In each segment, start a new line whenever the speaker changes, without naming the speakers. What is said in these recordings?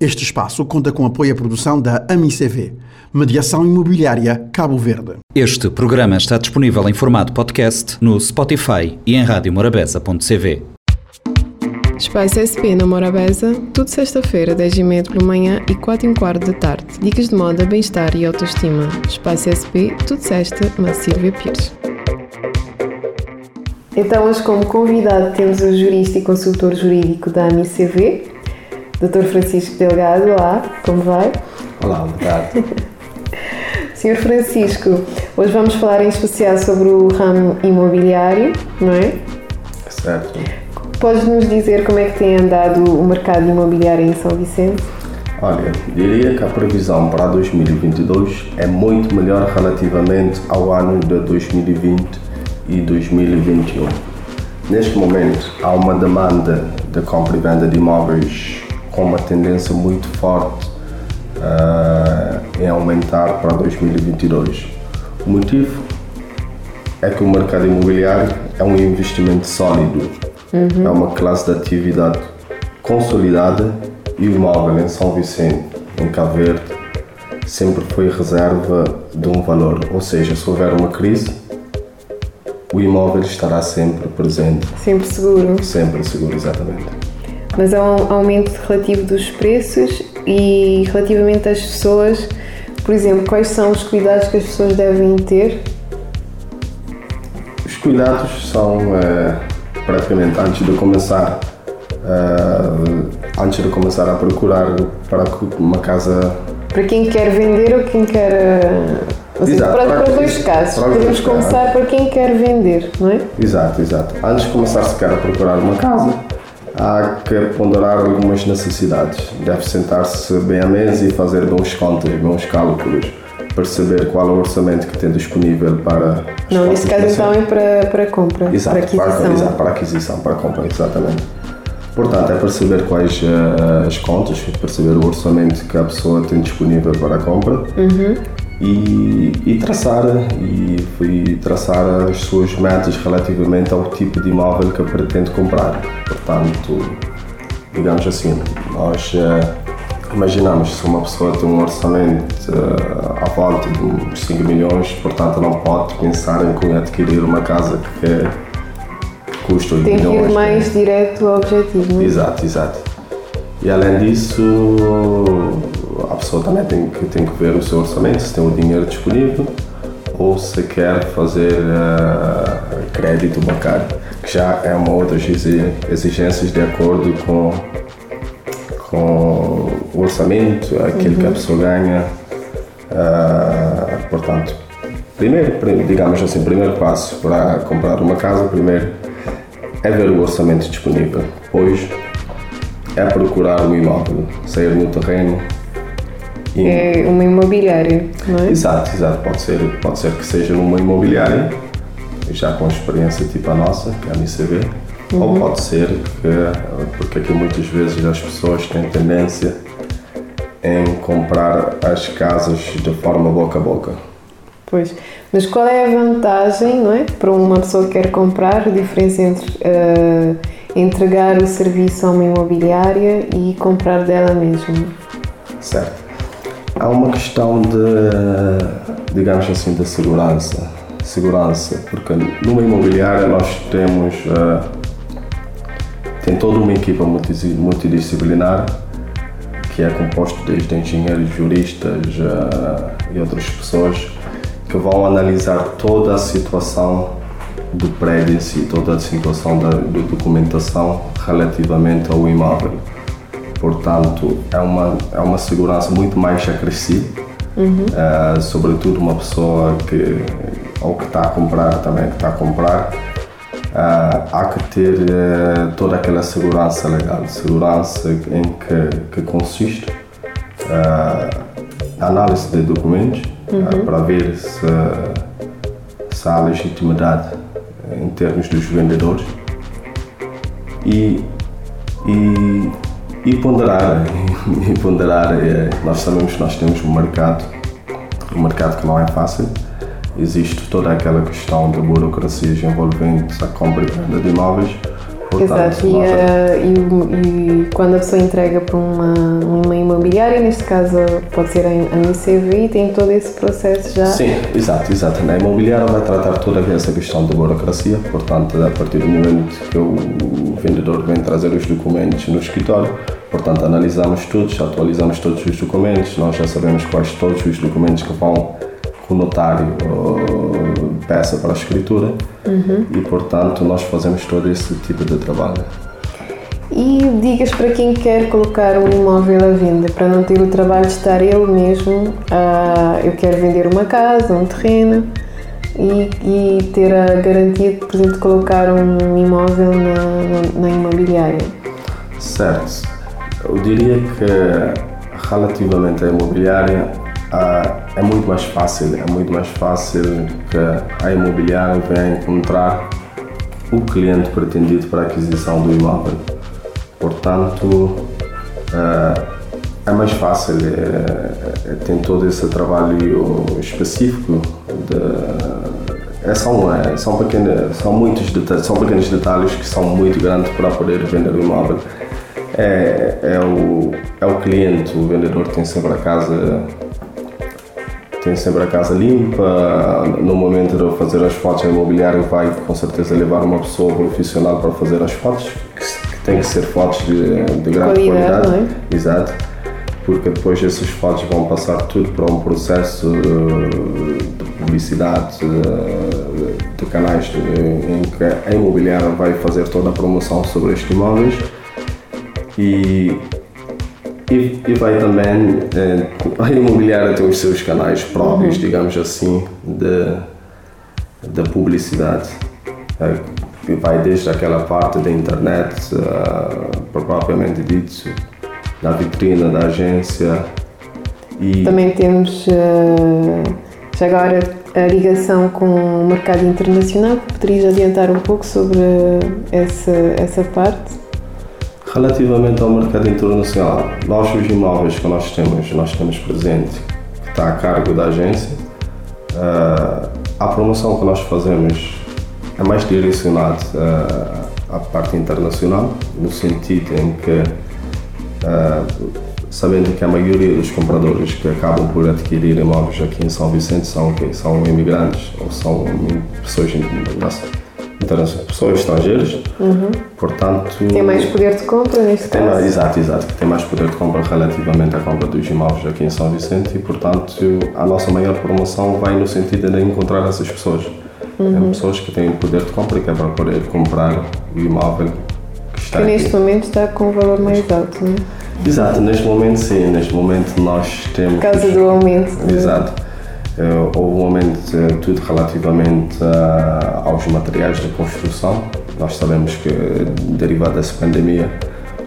Este espaço conta com apoio à produção da AMICV, Mediação Imobiliária Cabo Verde.
Este programa está disponível em formato podcast no Spotify e em radiomorabeza.cv.
Espaço SP na Morabeza, tudo sexta-feira, 10h30 pela manhã e 4 h quarto da tarde. Dicas de moda, bem-estar e autoestima. Espaço SP, tudo sexta, na Silvia Pires. Então, hoje como convidado temos o jurista e consultor jurídico da AMICV, Dr. Francisco Delgado. Olá, como vai?
Olá, boa tarde.
Sr. Francisco, hoje vamos falar em especial sobre o ramo imobiliário, não é?
Certo.
Podes nos dizer como é que tem andado o mercado imobiliário em São Vicente?
Olha, diria que a previsão para 2022 é muito melhor relativamente ao ano de 2020 e 2021. Neste momento, há uma demanda de compra e venda de imóveis com uma tendência muito forte uh, em aumentar para 2022. O motivo é que o mercado imobiliário é um investimento sólido, uhum. é uma classe de atividade consolidada e o imóvel em São Vicente, em Cabo Verde, sempre foi reserva de um valor, ou seja, se houver uma crise, o imóvel estará sempre presente.
Sempre seguro.
Sempre seguro, exatamente.
Mas há um aumento relativo dos preços e relativamente às pessoas, por exemplo, quais são os cuidados que as pessoas devem ter?
Os cuidados são uh, praticamente antes de começar, uh, antes de começar a procurar para uma casa.
Para quem quer vender ou quem quer. Uh,
exato,
para, para, para dois casos. Para Podemos começar para quem quer vender, não é?
Exato, exato. Antes de começar sequer a procurar uma casa, há que ponderar algumas necessidades. Deve sentar-se bem à mesa e fazer bons contas, bons cálculos, perceber qual é o orçamento que tem disponível para.
Não, nesse caso então é para, para compra,
exato,
para aquisição.
Para, exato, para aquisição, para compra, exatamente. Portanto, é perceber quais uh, as contas, perceber o orçamento que a pessoa tem disponível para a compra.
Uhum
e, e traçar e, e, traçar as suas metas relativamente ao tipo de imóvel que pretende comprar. Portanto, digamos assim, nós uh, imaginamos se uma pessoa tem um orçamento uh, à volta de uns 5 milhões, portanto não pode pensar em adquirir uma casa que custa 8
tem
milhões.
Tem que ir mais né? direto ao objetivo, não é?
Exato, exato. E além disso, pessoa também tem que, tem que ver o seu orçamento, se tem o dinheiro disponível ou se quer fazer uh, crédito bancário, que já é uma outra exigências de acordo com, com o orçamento, aquilo uhum. que a uhum. pessoa ganha. Uh, portanto, primeiro, digamos assim, primeiro passo para comprar uma casa, primeiro é ver o orçamento disponível, depois é procurar um imóvel, sair no terreno,
é uma imobiliária, não é?
Exato, exato. Pode ser, pode ser que seja numa imobiliária, já com experiência tipo a nossa, que é a MCV, uhum. ou pode ser que, porque aqui muitas vezes as pessoas têm tendência em comprar as casas de forma boca a boca.
Pois, mas qual é a vantagem, não é? Para uma pessoa que quer comprar, a diferença entre uh, entregar o serviço a uma imobiliária e comprar dela mesma?
Certo. Há uma questão de, digamos assim, de segurança. Segurança, porque numa imobiliária nós temos uh, tem toda uma equipa multidisciplinar que é composto desde engenheiros, juristas uh, e outras pessoas que vão analisar toda a situação do prédio em si, toda a situação da, da documentação relativamente ao imóvel portanto é uma, é uma segurança muito mais acrescida,
uhum.
uh, sobretudo uma pessoa que ou que está a comprar também que está a comprar, uh, há que ter uh, toda aquela segurança legal, segurança em que, que consiste a análise de documentos
uhum.
para ver se, se há legitimidade em termos dos vendedores e, e e ponderar, e ponderar, é, nós sabemos que nós temos um mercado, um mercado que não é fácil, existe toda aquela questão de burocracias envolventes a compra e venda de imóveis.
Exato, e, uh, e, e, quando a pessoa entrega para uma, uma imobiliária, neste caso pode ser a e tem todo esse processo já.
Sim, exato, exato. A imobiliária vai tratar toda essa questão da burocracia, portanto, a partir do momento que o vendedor vem trazer os documentos no escritório, portanto, analisamos todos, atualizamos todos os documentos, nós já sabemos quais todos os documentos que vão o notário peça para a escritura uhum. e, portanto, nós fazemos todo esse tipo de trabalho.
E dicas para quem quer colocar um imóvel à venda, para não ter o trabalho de estar ele mesmo, a, eu quero vender uma casa, um terreno e, e ter a garantia, por exemplo, de colocar um imóvel na, na, na imobiliária.
Certo. Eu diria que relativamente à imobiliária, ah, é muito mais fácil, é muito mais fácil que a imobiliária venha encontrar o cliente pretendido para a aquisição do imóvel. Portanto, ah, é mais fácil, é, é, tem todo esse trabalho específico de, é, são, é, são, pequenos, são, muitos detalhes, são pequenos detalhes que são muito grandes para poder vender o imóvel. É, é, o, é o cliente, o vendedor tem sempre a casa tem sempre a casa limpa. No momento de fazer as fotos, o imobiliário vai com certeza levar uma pessoa profissional para fazer as fotos, que, tem que ser fotos de, de grande qualidade. qualidade. É? Exato. Porque depois essas fotos vão passar tudo para um processo de publicidade, de canais em que a imobiliária vai fazer toda a promoção sobre estes imóveis. E e, e vai também, é, a imobiliária tem os seus canais próprios, uhum. digamos assim, de publicidade. É, vai desde aquela parte da internet, uh, propriamente dito, na vitrina da agência.
E também temos uh, já agora a ligação com o mercado internacional. Poderias adiantar um pouco sobre essa, essa parte?
Relativamente ao mercado internacional, nós os imóveis que nós temos, nós temos presente, que está a cargo da agência, uh, a promoção que nós fazemos é mais direcionada uh, à parte internacional, no sentido em que, uh, sabendo que a maioria dos compradores que acabam por adquirir imóveis aqui em São Vicente são, são imigrantes ou são pessoas pessoas estrangeiras, uhum. portanto...
Tem mais poder de compra neste
tem,
caso?
Exato, exato, tem mais poder de compra relativamente à compra dos imóveis aqui em São Vicente e, portanto, a nossa maior promoção vai no sentido de encontrar essas pessoas. Uhum. É pessoas que têm poder de compra e que é para poder comprar o imóvel que está
Que
aqui.
neste momento está com um valor mais alto, não é?
Exato, neste momento sim, neste momento nós temos...
Por causa do aumento.
Exato. Uh, houve um aumento tudo relativamente uh, aos materiais de construção. Nós sabemos que, derivado dessa pandemia,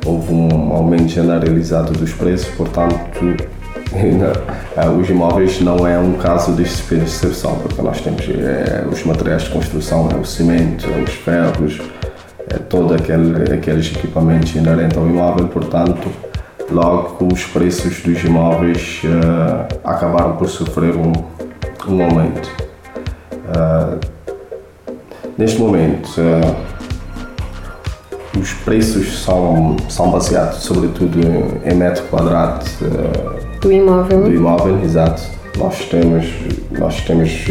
houve um aumento generalizado dos preços, portanto, os imóveis não é um caso de exceção, porque nós temos os materiais de construção, é o cimento, é os ferros, é todo aquele, aqueles equipamentos inerentes ao imóvel, portanto, logo os preços dos imóveis acabaram por sofrer um, um aumento. Uh, neste momento, uh, os preços são, são baseados sobretudo em metro quadrado
uh, do imóvel.
Do imóvel, exato. Nós temos, nós temos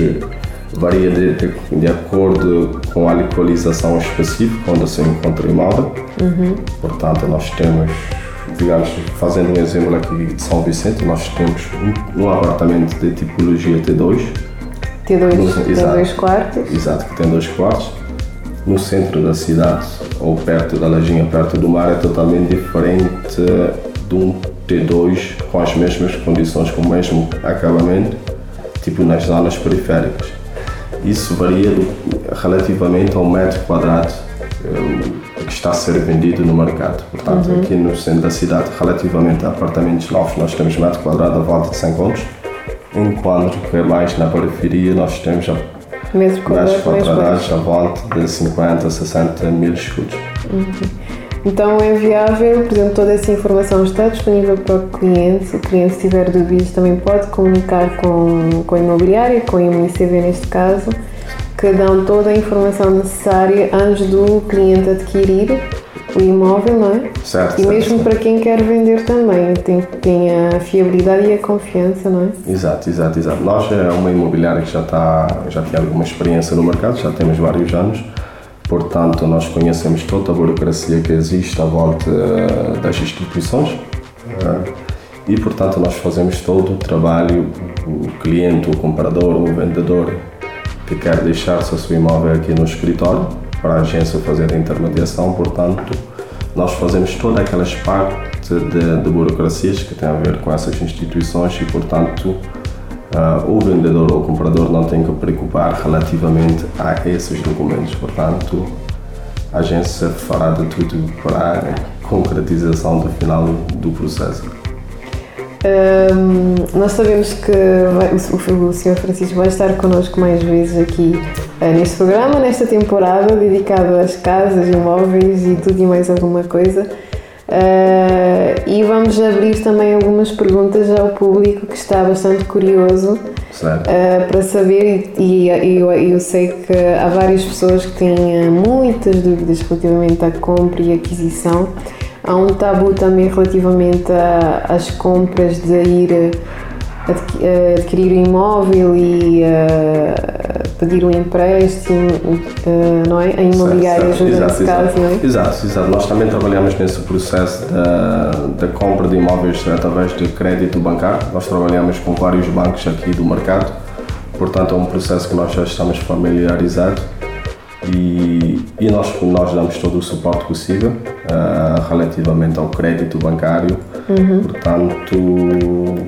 varia de, de, de, acordo com a localização específica onde se encontra o imóvel. Uhum. Portanto, nós temos digamos, fazendo um exemplo aqui de São Vicente, nós temos um, um apartamento de tipologia T2.
T2, no, tem exato, dois quartos.
Exato, que tem dois quartos. No centro da cidade, ou perto da lajinha, perto do mar, é totalmente diferente de um T2 com as mesmas condições, com o mesmo acabamento, tipo nas zonas periféricas. Isso varia do, relativamente ao metro quadrado que está a ser vendido no mercado. Portanto, uhum. aqui no centro da cidade, relativamente a apartamentos novos, nós temos metro quadrado a volta de 100 contos, enquanto que mais na periferia nós temos a
metros quadrados
a volta de 50 a 60 mil escudos.
Uhum. Então é viável, por exemplo, toda essa informação está disponível para o cliente. Se o cliente tiver dúvidas, também pode comunicar com, com a imobiliária, com a MICV neste caso que dão toda a informação necessária antes do cliente adquirir o imóvel, não é?
Certo,
E
certo,
mesmo
certo.
para quem quer vender também, tem, tem a fiabilidade e a confiança, não é?
Exato, exato, exato. Nós é uma imobiliária que já, está, já tem alguma experiência no mercado, já temos vários anos, portanto, nós conhecemos toda a burocracia que existe à volta eh, das instituições eh, e, portanto, nós fazemos todo o trabalho, o cliente, o comprador, o vendedor que quer deixar-se seu imóvel aqui no escritório para a agência fazer a intermediação, portanto, nós fazemos todas aquelas partes de, de burocracias que têm a ver com essas instituições e, portanto, ah, o vendedor ou o comprador não tem que preocupar relativamente a esses documentos. Portanto, a agência fará de tudo para a concretização do final do processo.
Hum, nós sabemos que vai- o, o Sr. Francisco vai estar connosco mais vezes aqui eh, neste programa, nesta temporada, dedicado às casas, imóveis e tudo e mais alguma coisa. Eh, e vamos abrir também algumas perguntas ao público que está bastante curioso? Uh, para saber, e, e eu, eu sei que há várias pessoas que têm uh, muitas dúvidas relativamente à compra e aquisição. Há um tabu também relativamente às compras de ir adqui- uh, adquirir um imóvel e uh, pedir um empréstimo, uh, não é? A imobiliária ajuda nesse
exato,
caso, não é?
exato. Exato, exato. Nós também trabalhamos nesse processo da, da compra de imóveis através de crédito bancário. Nós trabalhamos com vários bancos aqui do mercado, portanto é um processo que nós já estamos familiarizados e, e nós, nós damos todo o suporte possível ah, relativamente ao crédito bancário. Portanto,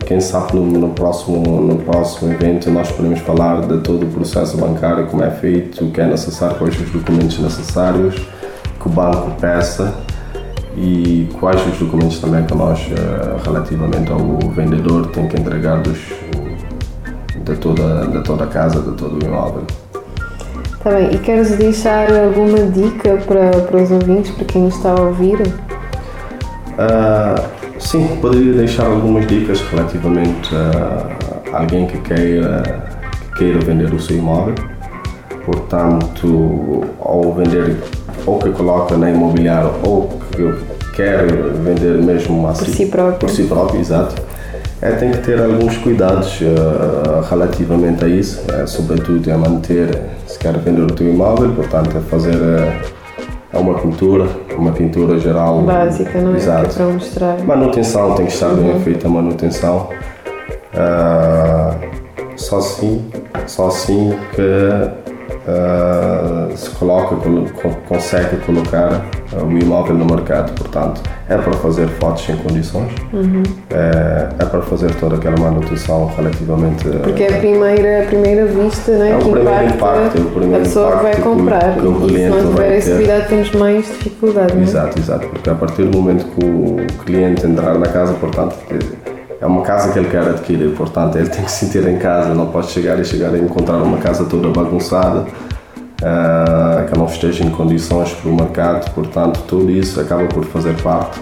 quem sabe no, no próximo, no próximo evento nós podemos falar de todo o processo bancário, como é feito, o que é necessário, quais os documentos necessários, que o banco peça e quais os documentos também que nós, eh, relativamente ao vendedor, tem que entregar dos, de, toda, de toda a casa, de todo o imóvel.
Tá bem, e queres deixar alguma dica para, para os ouvintes, para quem está a ouvir?
Ah, sim, poderia deixar algumas dicas relativamente a alguém que queira, que queira vender o seu imóvel. Portanto, ao vender, ou que coloca na imobiliária, ou que quer vender mesmo assim,
si próprio.
Por si próprio, exato. É, tem que ter alguns cuidados ah, relativamente a isso, é, sobretudo é manter, se quer vender o teu imóvel, portanto, é fazer é uma pintura, uma pintura geral.
Básica, não é? Que é
Exato.
para mostrar.
Manutenção tem que estar bem feita a manutenção. Ah, só assim, só assim que ah, se coloca, colo- co- consegue colocar ah, o imóvel no mercado. Portanto, é para fazer fotos em condições, é, é para fazer toda aquela manutenção relativamente. ah,
Porque é a primeira, a primeira vista não é?
O
que
primeiro impacto, é o primeiro
a pessoa vai
impacto que o-
comprar.
que o
e se não tiver esse cuidado, temos mais dificuldade. é?
Exato, exato, porque a partir do momento que o cliente entrar na casa, portanto, é uma casa que ele quer adquirir, portanto, ele tem que se sentir em casa, não pode chegar e chegar a encontrar uma casa toda bagunçada, ah, que não esteja em condições para o mercado, portanto, tudo isso acaba por fazer parte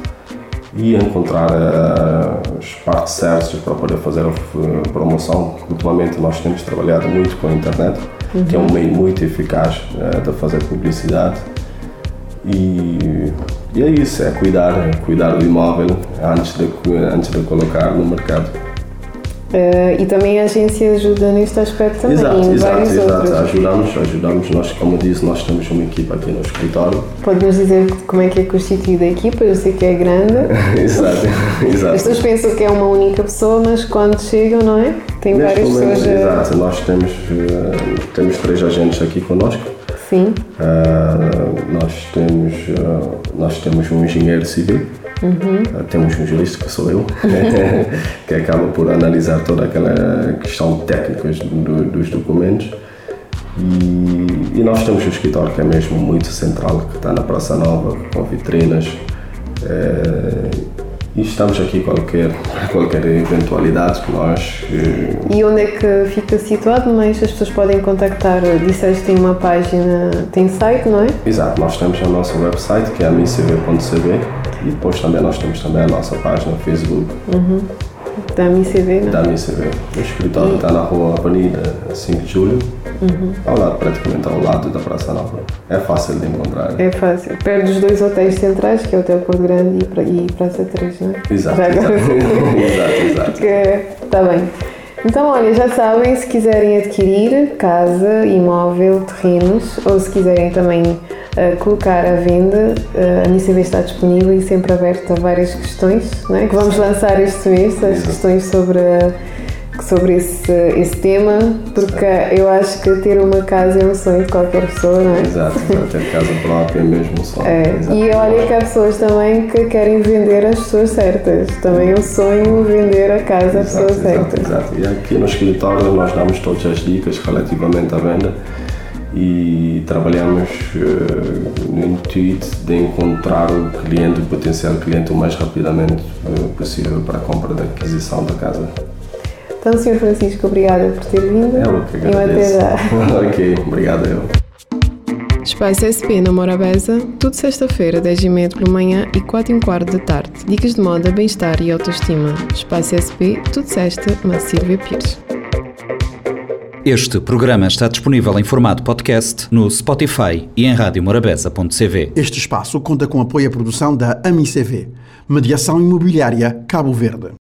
e encontrar ah, as partes certas para poder fazer a f- promoção. Ultimamente nós temos trabalhado muito com a internet, que é um meio muito eficaz ah, de fazer publicidade. E, e é isso, é cuidar, é cuidar do imóvel antes de, antes de colocar no mercado.
Eh, e também a agência ajuda neste aspecto também,
exato,
em
exato,
vários
exato.
outros.
Ajudamos, ajudamos. Nós, como disse, nós temos uma equipa aqui no escritório.
Pode-nos dizer como é que é constituída a equipa? Eu sei que é grande.
exato,
As
exato.
pessoas pensam que é uma única pessoa, mas quando chegam, não é? Tem
Neste
várias
momento,
pessoas.
exato, nós temos, eh, temos três agentes aqui conosco.
Sim,
Ah, nós, temos, ah, nós temos um engenheiro civil, Ah, temos um jurista que sou eu, que acaba por analisar toda aquela questão técnica do- dos documentos. E, e nós temos o escritório que é mesmo muito central, que está na Praça Nova, com vitrinas. eh, e estamos aqui qualquer qualquer eventualidade que nós eh,
E onde é que fica situado? Mas as pessoas podem contactar. Disseste que tem uma página, tem site, não é?
Exato, nós temos o nosso website que é a micv.cb e depois também nós temos também a nossa página no Facebook.
Da MICV, não?
da MICV. O escritório está na rua Avenida 5 de Julho, ao lado, praticamente ao lado da Praça Nova. É fácil de encontrar.
É fácil. Perto dos dois hotéis centrais, que é o Hotel Porto Grande e, pra- Praça 3, não é?
Exato,
Já
exato, exato.
Que Está bem. Então, olha, já sabem, se quiserem adquirir casa, imóvel, terrenos, ou se quiserem também colocar à venda, a MICB está disponível e sempre aberta a várias questões, não é? que vamos lançar este mês, as questões sobre, sobre esse, esse tema, porque eu acho que ter uma casa é um sonho de qualquer pessoa, não é?
Exato, ter casa própria é mesmo só.
É,
Exato.
e olha que há pessoas também que querem vender as pessoas certas. Também é um sonho vender a casa às pessoas
exato,
certas.
exato. E aqui no escritório nós damos todas as dicas relativamente à venda e trabalhamos eh, no intuito de encontrar o cliente, o potencial cliente o mais rapidamente eh, possível para a compra da aquisição da casa.
Então, Sr. Francisco, obrigada por ter vindo.
É o que
até
agradeço.
já.
ok, obrigado eu.
Espaço SP na Morabeza, tudo sexta-feira, 10h30 pela manhã e 4 h quarto da tarde. Dicas de moda, bem-estar e autoestima. Espaço SP, tudo sexta, na Silvia Pires.
Este programa está disponível em formato podcast no Spotify e em radiomorabeza.cv.
Este espaço conta com apoio à produção da AMICV, Mediação Imobiliária Cabo Verde.